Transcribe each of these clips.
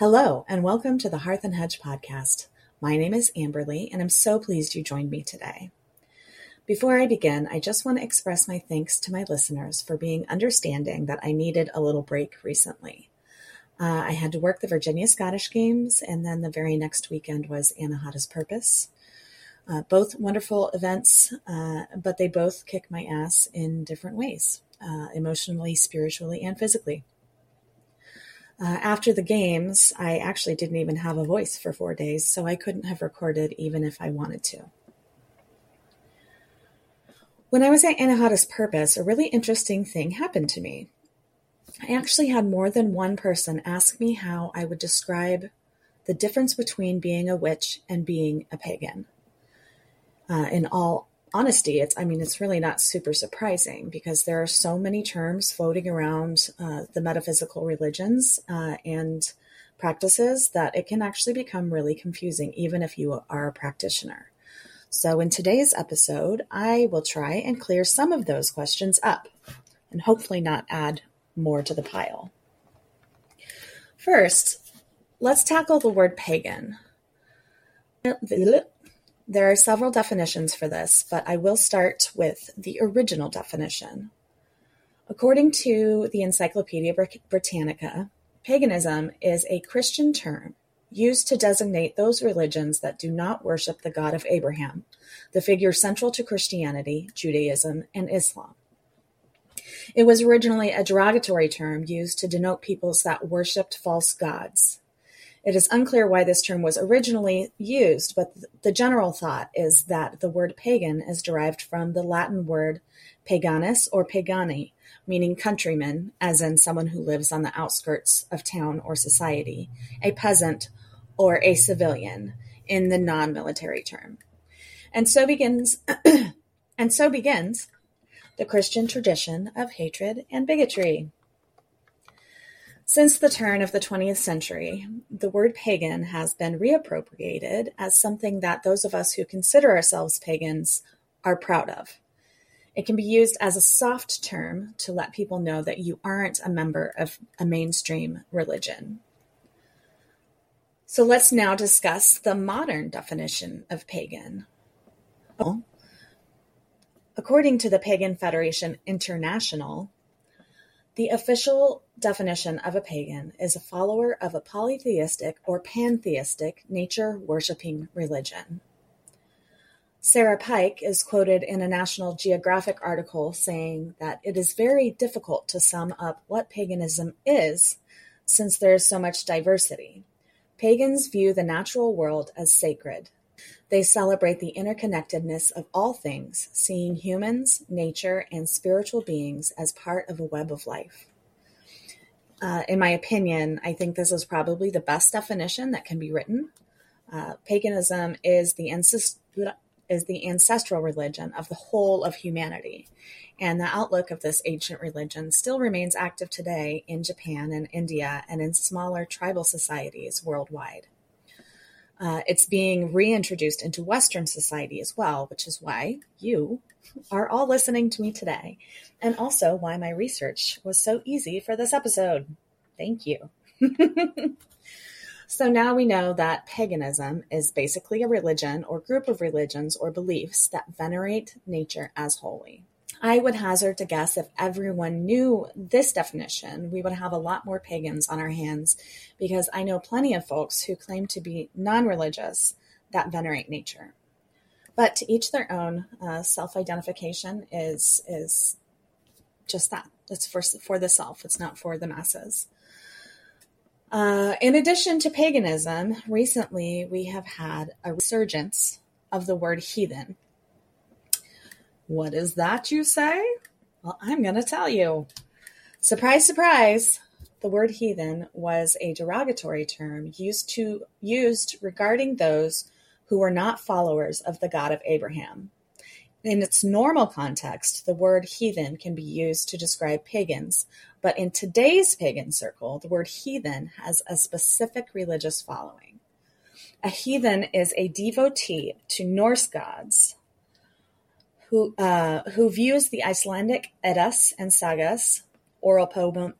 Hello, and welcome to the Hearth and Hedge podcast. My name is Amberle, and I'm so pleased you joined me today. Before I begin, I just want to express my thanks to my listeners for being understanding that I needed a little break recently. Uh, I had to work the Virginia Scottish Games, and then the very next weekend was Anahata's Purpose. Uh, both wonderful events, uh, but they both kick my ass in different ways uh, emotionally, spiritually, and physically. Uh, after the games, I actually didn't even have a voice for four days, so I couldn't have recorded even if I wanted to. When I was at Anahata's Purpose, a really interesting thing happened to me. I actually had more than one person ask me how I would describe the difference between being a witch and being a pagan. Uh, in all honesty, it's I mean it's really not super surprising because there are so many terms floating around uh, the metaphysical religions uh, and practices that it can actually become really confusing, even if you are a practitioner. So, in today's episode, I will try and clear some of those questions up and hopefully not add more to the pile. First, let's tackle the word pagan. There are several definitions for this, but I will start with the original definition. According to the Encyclopedia Britannica, paganism is a Christian term used to designate those religions that do not worship the God of Abraham, the figure central to Christianity, Judaism, and Islam. It was originally a derogatory term used to denote peoples that worshipped false gods. It is unclear why this term was originally used, but the general thought is that the word pagan is derived from the Latin word paganus or pagani, meaning countryman, as in someone who lives on the outskirts of town or society, a peasant, or a civilian in the non-military term. And so begins and so begins the Christian tradition of hatred and bigotry. Since the turn of the twentieth century, the word pagan has been reappropriated as something that those of us who consider ourselves pagans are proud of. It can be used as a soft term to let people know that you aren't a member of a mainstream religion. So let's now discuss the modern definition of pagan. According to the Pagan Federation International, the official definition of a pagan is a follower of a polytheistic or pantheistic nature-worshipping religion. Sarah Pike is quoted in a National Geographic article saying that it is very difficult to sum up what paganism is since there is so much diversity. Pagans view the natural world as sacred. They celebrate the interconnectedness of all things, seeing humans, nature, and spiritual beings as part of a web of life. Uh, in my opinion, I think this is probably the best definition that can be written. Uh, paganism is the, is the ancestral religion of the whole of humanity, and the outlook of this ancient religion still remains active today in Japan and India and in smaller tribal societies worldwide. Uh, it's being reintroduced into Western society as well, which is why you are all listening to me today, and also why my research was so easy for this episode. Thank you. so now we know that paganism is basically a religion or group of religions or beliefs that venerate nature as holy. I would hazard to guess if everyone knew this definition, we would have a lot more pagans on our hands because I know plenty of folks who claim to be non religious that venerate nature. But to each their own, uh, self identification is, is just that. It's for, for the self, it's not for the masses. Uh, in addition to paganism, recently we have had a resurgence of the word heathen what is that, you say? Well, I'm going to tell you. Surprise, surprise. The word heathen was a derogatory term used to used regarding those who were not followers of the God of Abraham. In its normal context, the word heathen can be used to describe pagans, but in today's pagan circle, the word heathen has a specific religious following. A heathen is a devotee to Norse gods, who uh, who views the Icelandic Eddas and sagas, oral, poem,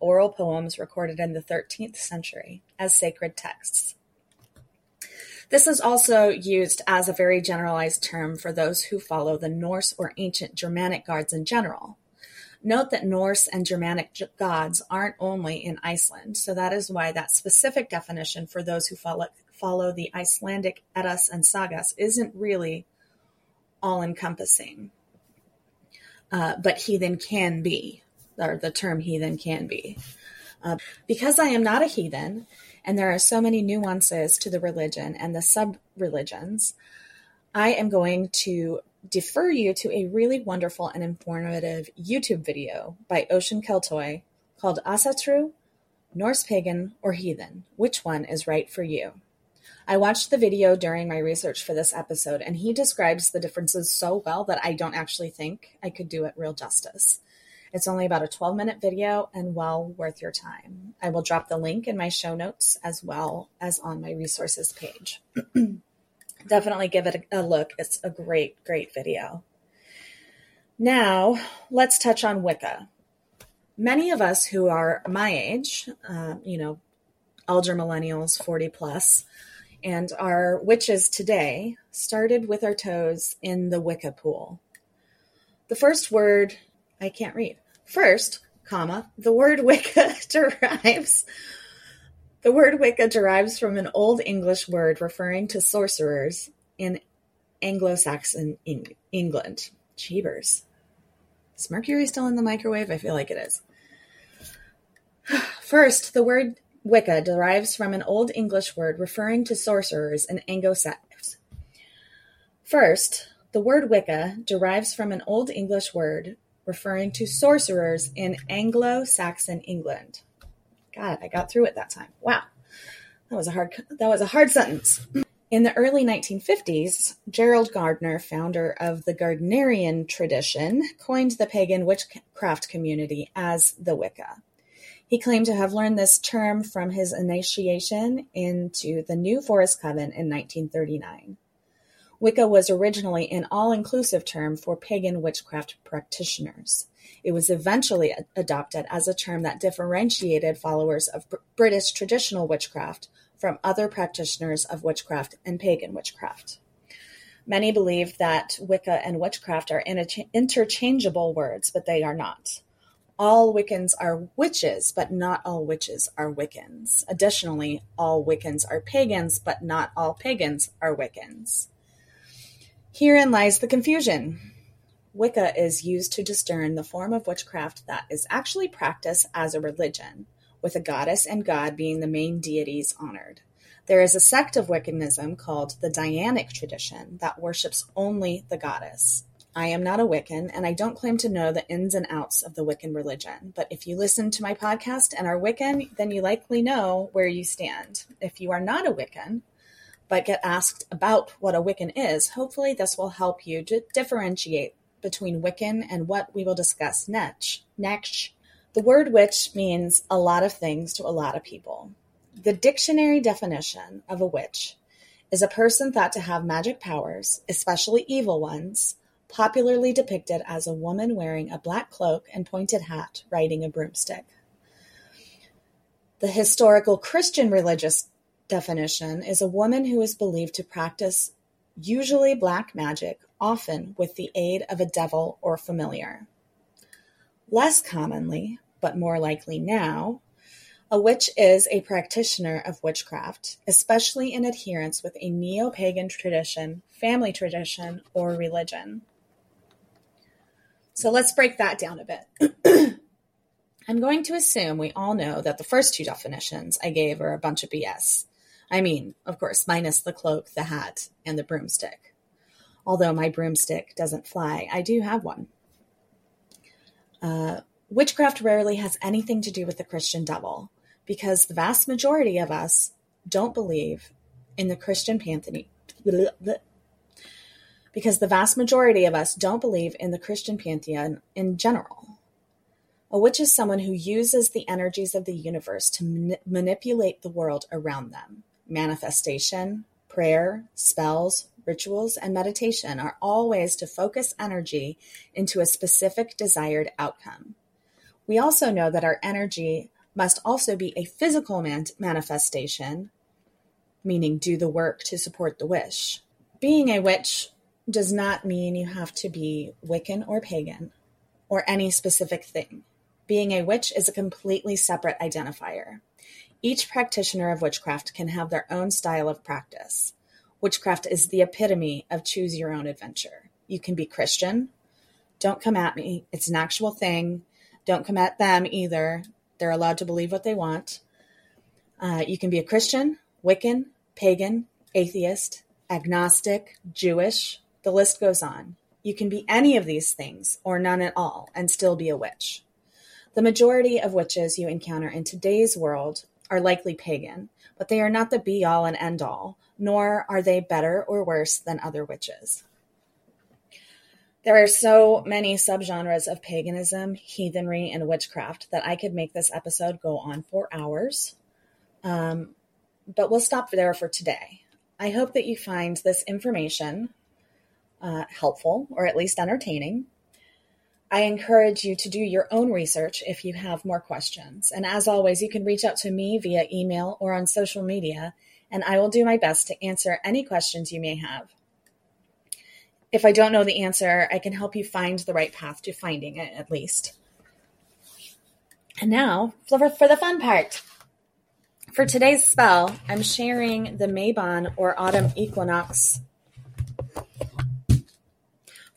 oral poems recorded in the 13th century, as sacred texts. This is also used as a very generalized term for those who follow the Norse or ancient Germanic gods in general. Note that Norse and Germanic gods aren't only in Iceland, so that is why that specific definition for those who follow, follow the Icelandic Eddas and Sagas isn't really all encompassing. Uh, but heathen can be, or the term heathen can be. Uh, because I am not a heathen, and there are so many nuances to the religion and the sub religions, I am going to defer you to a really wonderful and informative YouTube video by Ocean Keltoi called Asatru, Norse Pagan, or Heathen. Which one is right for you? I watched the video during my research for this episode, and he describes the differences so well that I don't actually think I could do it real justice. It's only about a 12 minute video and well worth your time. I will drop the link in my show notes as well as on my resources page. Definitely give it a look. It's a great, great video. Now, let's touch on Wicca. Many of us who are my age, uh, you know, elder millennials, 40 plus, and our witches today started with our toes in the Wicca pool. The first word I can't read. First, comma, the word Wicca derives the word Wicca derives from an Old English word referring to sorcerers in Anglo-Saxon England. Cheebers. Is Mercury still in the microwave? I feel like it is. First, the word Wicca derives from an Old English word referring to sorcerers in Anglo-Saxon. First, the word Wicca derives from an Old English word referring to sorcerers in Anglo-Saxon England. God, I got through it that time. Wow. That was a hard that was a hard sentence. In the early 1950s, Gerald Gardner, founder of the Gardnerian tradition, coined the pagan witchcraft community as the Wicca. He claimed to have learned this term from his initiation into the New Forest Coven in 1939. Wicca was originally an all-inclusive term for pagan witchcraft practitioners. It was eventually adopted as a term that differentiated followers of British traditional witchcraft from other practitioners of witchcraft and pagan witchcraft. Many believe that Wicca and witchcraft are interchangeable words, but they are not. All Wiccans are witches, but not all witches are Wiccans. Additionally, all Wiccans are pagans, but not all pagans are Wiccans. Herein lies the confusion. Wicca is used to discern the form of witchcraft that is actually practiced as a religion, with a goddess and god being the main deities honored. There is a sect of Wiccanism called the Dianic tradition that worships only the goddess. I am not a Wiccan, and I don't claim to know the ins and outs of the Wiccan religion. But if you listen to my podcast and are Wiccan, then you likely know where you stand. If you are not a Wiccan, but get asked about what a Wiccan is, hopefully this will help you to differentiate between Wiccan and what we will discuss next. Next, the word witch means a lot of things to a lot of people. The dictionary definition of a witch is a person thought to have magic powers, especially evil ones, popularly depicted as a woman wearing a black cloak and pointed hat riding a broomstick. The historical Christian religious definition is a woman who is believed to practice usually black magic, often with the aid of a devil or familiar. Less commonly, but more likely now, a witch is a practitioner of witchcraft, especially in adherence with a neo pagan tradition, family tradition, or religion. So let's break that down a bit. I'm going to assume we all know that the first two definitions I gave are a bunch of BS. I mean, of course, minus the cloak, the hat, and the broomstick. Although my broomstick doesn't fly, I do have one. Uh, witchcraft rarely has anything to do with the Christian devil because the vast majority of us don't believe in the Christian pantheon. Because the vast majority of us don't believe in the Christian pantheon in general. A witch is someone who uses the energies of the universe to man- manipulate the world around them manifestation, prayer, spells, rituals, and meditation are all ways to focus energy into a specific desired outcome. We also know that our energy must also be a physical man- manifestation, meaning do the work to support the wish. Being a witch does not mean you have to be Wiccan or pagan or any specific thing. Being a witch is a completely separate identifier. Each practitioner of witchcraft can have their own style of practice. Witchcraft is the epitome of choose your own adventure. You can be Christian. Don't come at me. It's an actual thing. Don't come at them either. They're allowed to believe what they want. Uh, you can be a Christian, Wiccan, pagan, atheist, agnostic, Jewish. The list goes on. You can be any of these things or none at all and still be a witch. The majority of witches you encounter in today's world are likely pagan, but they are not the be all and end all, nor are they better or worse than other witches. There are so many subgenres of paganism, heathenry, and witchcraft that I could make this episode go on for hours. Um, but we'll stop there for today. I hope that you find this information uh, helpful or at least entertaining. I encourage you to do your own research if you have more questions. And as always, you can reach out to me via email or on social media, and I will do my best to answer any questions you may have. If I don't know the answer, I can help you find the right path to finding it at least. And now for, for the fun part. For today's spell, I'm sharing the Mabon or autumn equinox.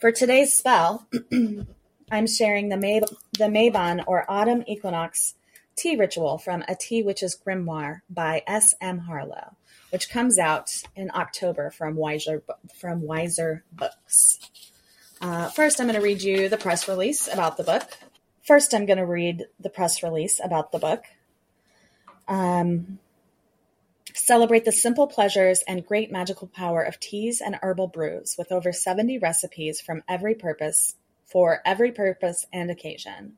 For today's spell, I'm sharing the, May- the Mabon or Autumn Equinox tea ritual from A Tea Witch's Grimoire by S. M. Harlow, which comes out in October from Weiser, from Weiser Books. Uh, first, I'm going to read you the press release about the book. First, I'm going to read the press release about the book. Um, Celebrate the simple pleasures and great magical power of teas and herbal brews with over 70 recipes from every purpose for every purpose and occasion.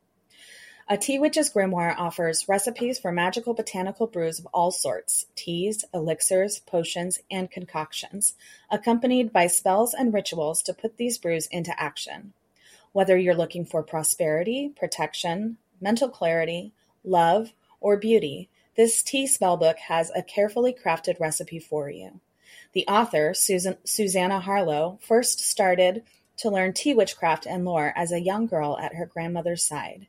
A Tea Witch's Grimoire offers recipes for magical botanical brews of all sorts, teas, elixirs, potions, and concoctions, accompanied by spells and rituals to put these brews into action. Whether you're looking for prosperity, protection, mental clarity, love, or beauty, this tea spellbook has a carefully crafted recipe for you. The author, Susan, Susanna Harlow, first started to learn tea witchcraft and lore as a young girl at her grandmother's side.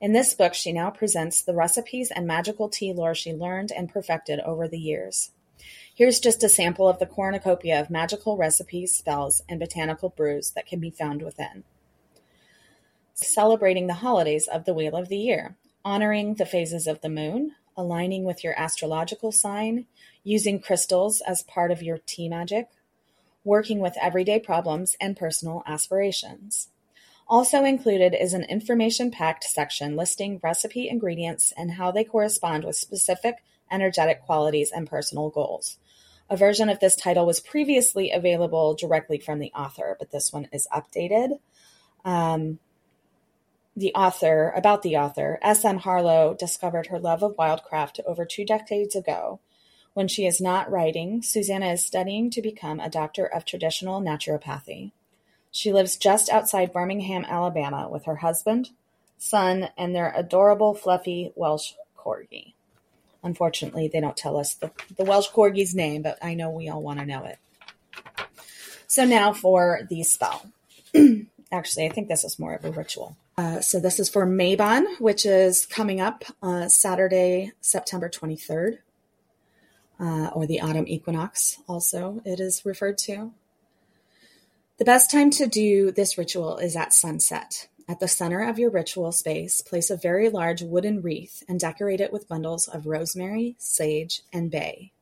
In this book, she now presents the recipes and magical tea lore she learned and perfected over the years. Here's just a sample of the cornucopia of magical recipes, spells, and botanical brews that can be found within. Celebrating the holidays of the Wheel of the Year, honoring the phases of the moon, aligning with your astrological sign, using crystals as part of your tea magic, working with everyday problems and personal aspirations. Also included is an information-packed section listing recipe ingredients and how they correspond with specific energetic qualities and personal goals. A version of this title was previously available directly from the author, but this one is updated. Um, the author, about the author, S. M. Harlow discovered her love of wildcraft over two decades ago when she is not writing, Susanna is studying to become a doctor of traditional naturopathy. She lives just outside Birmingham, Alabama, with her husband, son, and their adorable, fluffy Welsh corgi. Unfortunately, they don't tell us the, the Welsh corgi's name, but I know we all want to know it. So now for the spell. Actually, I think this is more of a ritual. Uh, so this is for Mabon, which is coming up uh, Saturday, September 23rd uh, or the autumn equinox, also it is referred to. The best time to do this ritual is at sunset. At the center of your ritual space, place a very large wooden wreath and decorate it with bundles of rosemary, sage, and bay.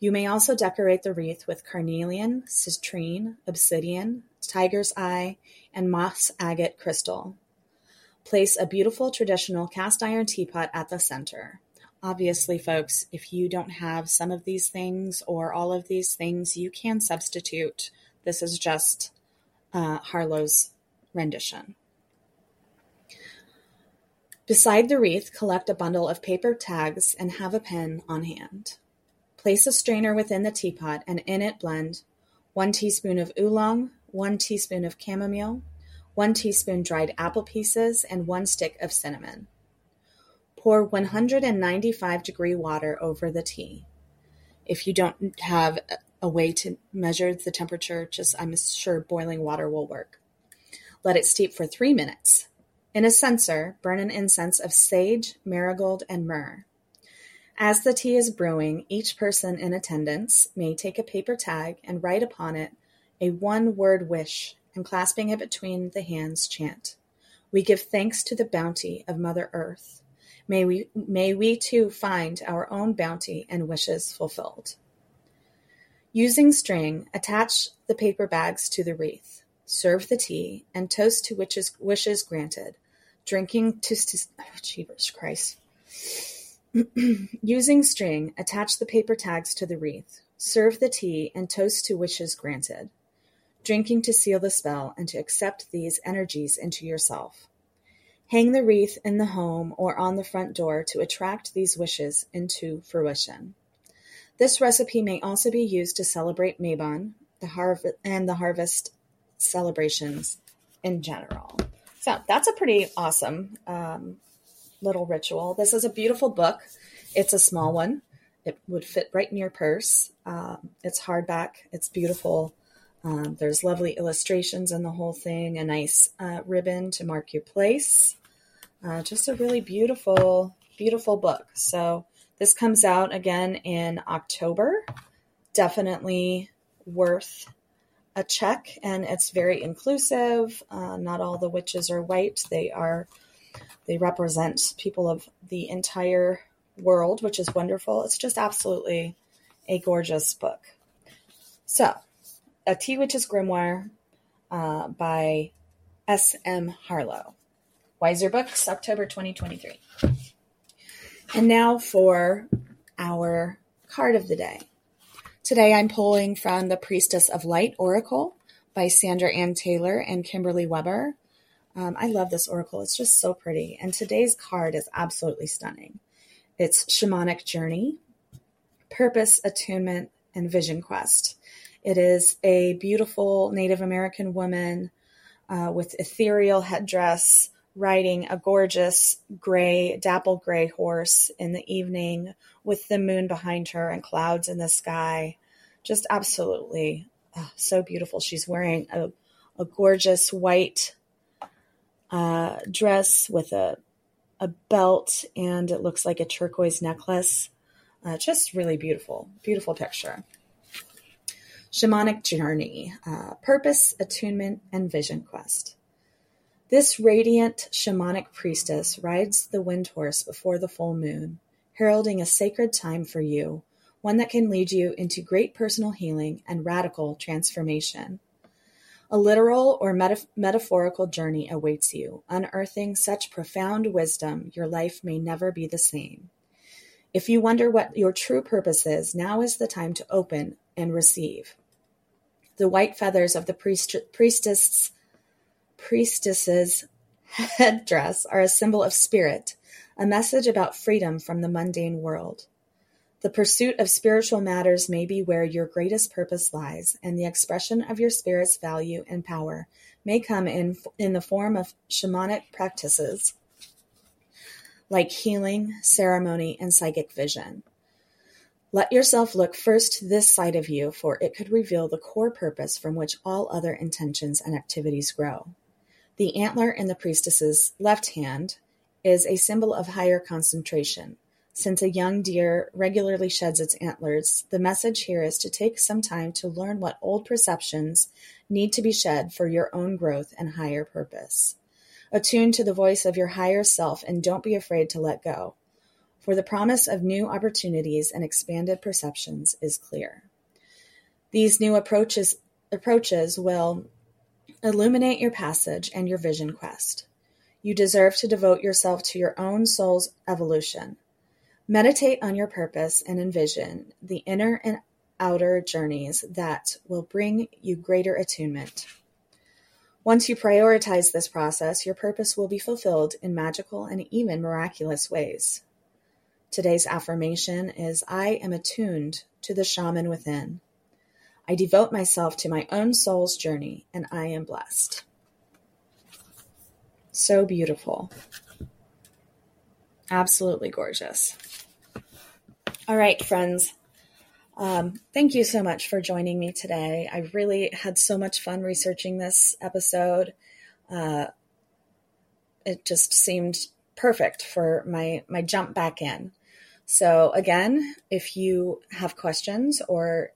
You may also decorate the wreath with carnelian, citrine, obsidian, tiger's eye, and moss agate crystal. Place a beautiful traditional cast iron teapot at the center. Obviously, folks, if you don't have some of these things or all of these things, you can substitute. This is just uh, Harlow's rendition. Beside the wreath, collect a bundle of paper tags and have a pen on hand. Place a strainer within the teapot and in it blend one teaspoon of oolong, one teaspoon of chamomile, one teaspoon dried apple pieces, and one stick of cinnamon. Pour 195 degree water over the tea. If you don't have a way to measure the temperature, just I'm sure boiling water will work. Let it steep for three minutes. In a censer, burn an incense of sage, marigold, and myrrh. As the tea is brewing, each person in attendance may take a paper tag and write upon it a one word wish, and clasping it between the hands, chant, We give thanks to the bounty of Mother Earth. May we, may we too find our own bounty and wishes fulfilled. Using string, attach the paper bags to the wreath. Serve the tea and toast to wishes, wishes granted. Drinking to oh, Jesus Christ. Using string, attach the paper tags to the wreath. Serve the tea and toast to wishes granted. Drinking to seal the spell and to accept these energies into yourself. Hang the wreath in the home or on the front door to attract these wishes into fruition. This recipe may also be used to celebrate Mabon the harv- and the harvest celebrations in general. So that's a pretty awesome um, little ritual. This is a beautiful book. It's a small one. It would fit right in your purse. Um, it's hardback. It's beautiful. Um, there's lovely illustrations in the whole thing, a nice uh, ribbon to mark your place. Uh, just a really beautiful, beautiful book. So this comes out again in October. Definitely worth a check, and it's very inclusive. Uh, not all the witches are white. They are they represent people of the entire world, which is wonderful. It's just absolutely a gorgeous book. So, A Tea Witch's Grimoire uh, by S.M. Harlow. Weiser Books, October 2023. And now for our card of the day. Today I'm pulling from the Priestess of Light Oracle by Sandra Anne Taylor and Kimberly Webber. Um, I love this oracle. It's just so pretty. And today's card is absolutely stunning. It's Shamanic Journey, Purpose, Attunement, and Vision Quest. It is a beautiful Native American woman uh, with ethereal headdress riding a gorgeous gray, dapple gray horse in the evening with the moon behind her and clouds in the sky. Just absolutely oh, so beautiful. She's wearing a, a gorgeous white uh, dress with a, a belt, and it looks like a turquoise necklace. Uh, just really beautiful, beautiful picture. Shamanic Journey uh, Purpose, Attunement, and Vision Quest. This radiant shamanic priestess rides the wind horse before the full moon, heralding a sacred time for you, one that can lead you into great personal healing and radical transformation. A literal or metaf- metaphorical journey awaits you, unearthing such profound wisdom your life may never be the same. If you wonder what your true purpose is, now is the time to open and receive. The white feathers of the priest- priestess priestess's headdress are a symbol of spirit, a message about freedom from the mundane world. The pursuit of spiritual matters may be where your greatest purpose lies, and the expression of your spirit's value and power may come in, in the form of shamanic practices like healing, ceremony, and psychic vision. Let yourself look first to this side of you, for it could reveal the core purpose from which all other intentions and activities grow. The antler in the priestess's left hand is a symbol of higher concentration. Since a young deer regularly sheds its antlers, the message here is to take some time to learn what old perceptions need to be shed for your own growth and higher purpose. Attune to the voice of your higher self and don't be afraid to let go, for the promise of new opportunities and expanded perceptions is clear. These new approaches approaches will Illuminate your passage and your vision quest. You deserve to devote yourself to your own soul's evolution. Meditate on your purpose and envision the inner and outer journeys that will bring you greater attunement. Once you prioritize this process, your purpose will be fulfilled in magical and even miraculous ways. Today's affirmation is I am attuned to the shaman within. I devote myself to my own soul's journey, and I am blessed. So beautiful. Absolutely gorgeous. All right, friends. Um, thank you so much for joining me today. I really had so much fun researching this episode. Uh, it just seemed perfect for my my jump back in. So again, if you have questions or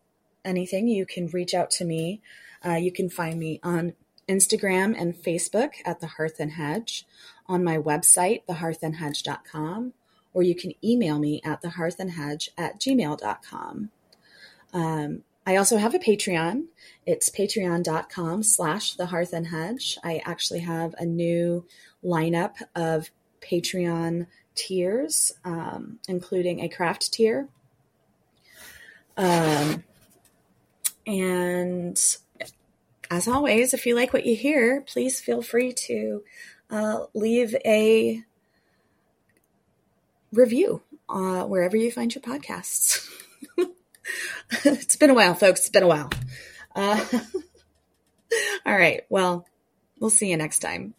anything, you can reach out to me. Uh, you can find me on Instagram and Facebook at the Hearth and Hedge, on my website, thehearthandhedge.com, or you can email me at thehearthandhedge at gmail.com. Um, I also have a Patreon. It's patreon.com slash the hearth and hedge. I actually have a new lineup of Patreon tiers, um, including a craft tier. Um, and as always, if you like what you hear, please feel free to uh, leave a review uh, wherever you find your podcasts. it's been a while, folks. It's been a while. Uh, all right. Well, we'll see you next time.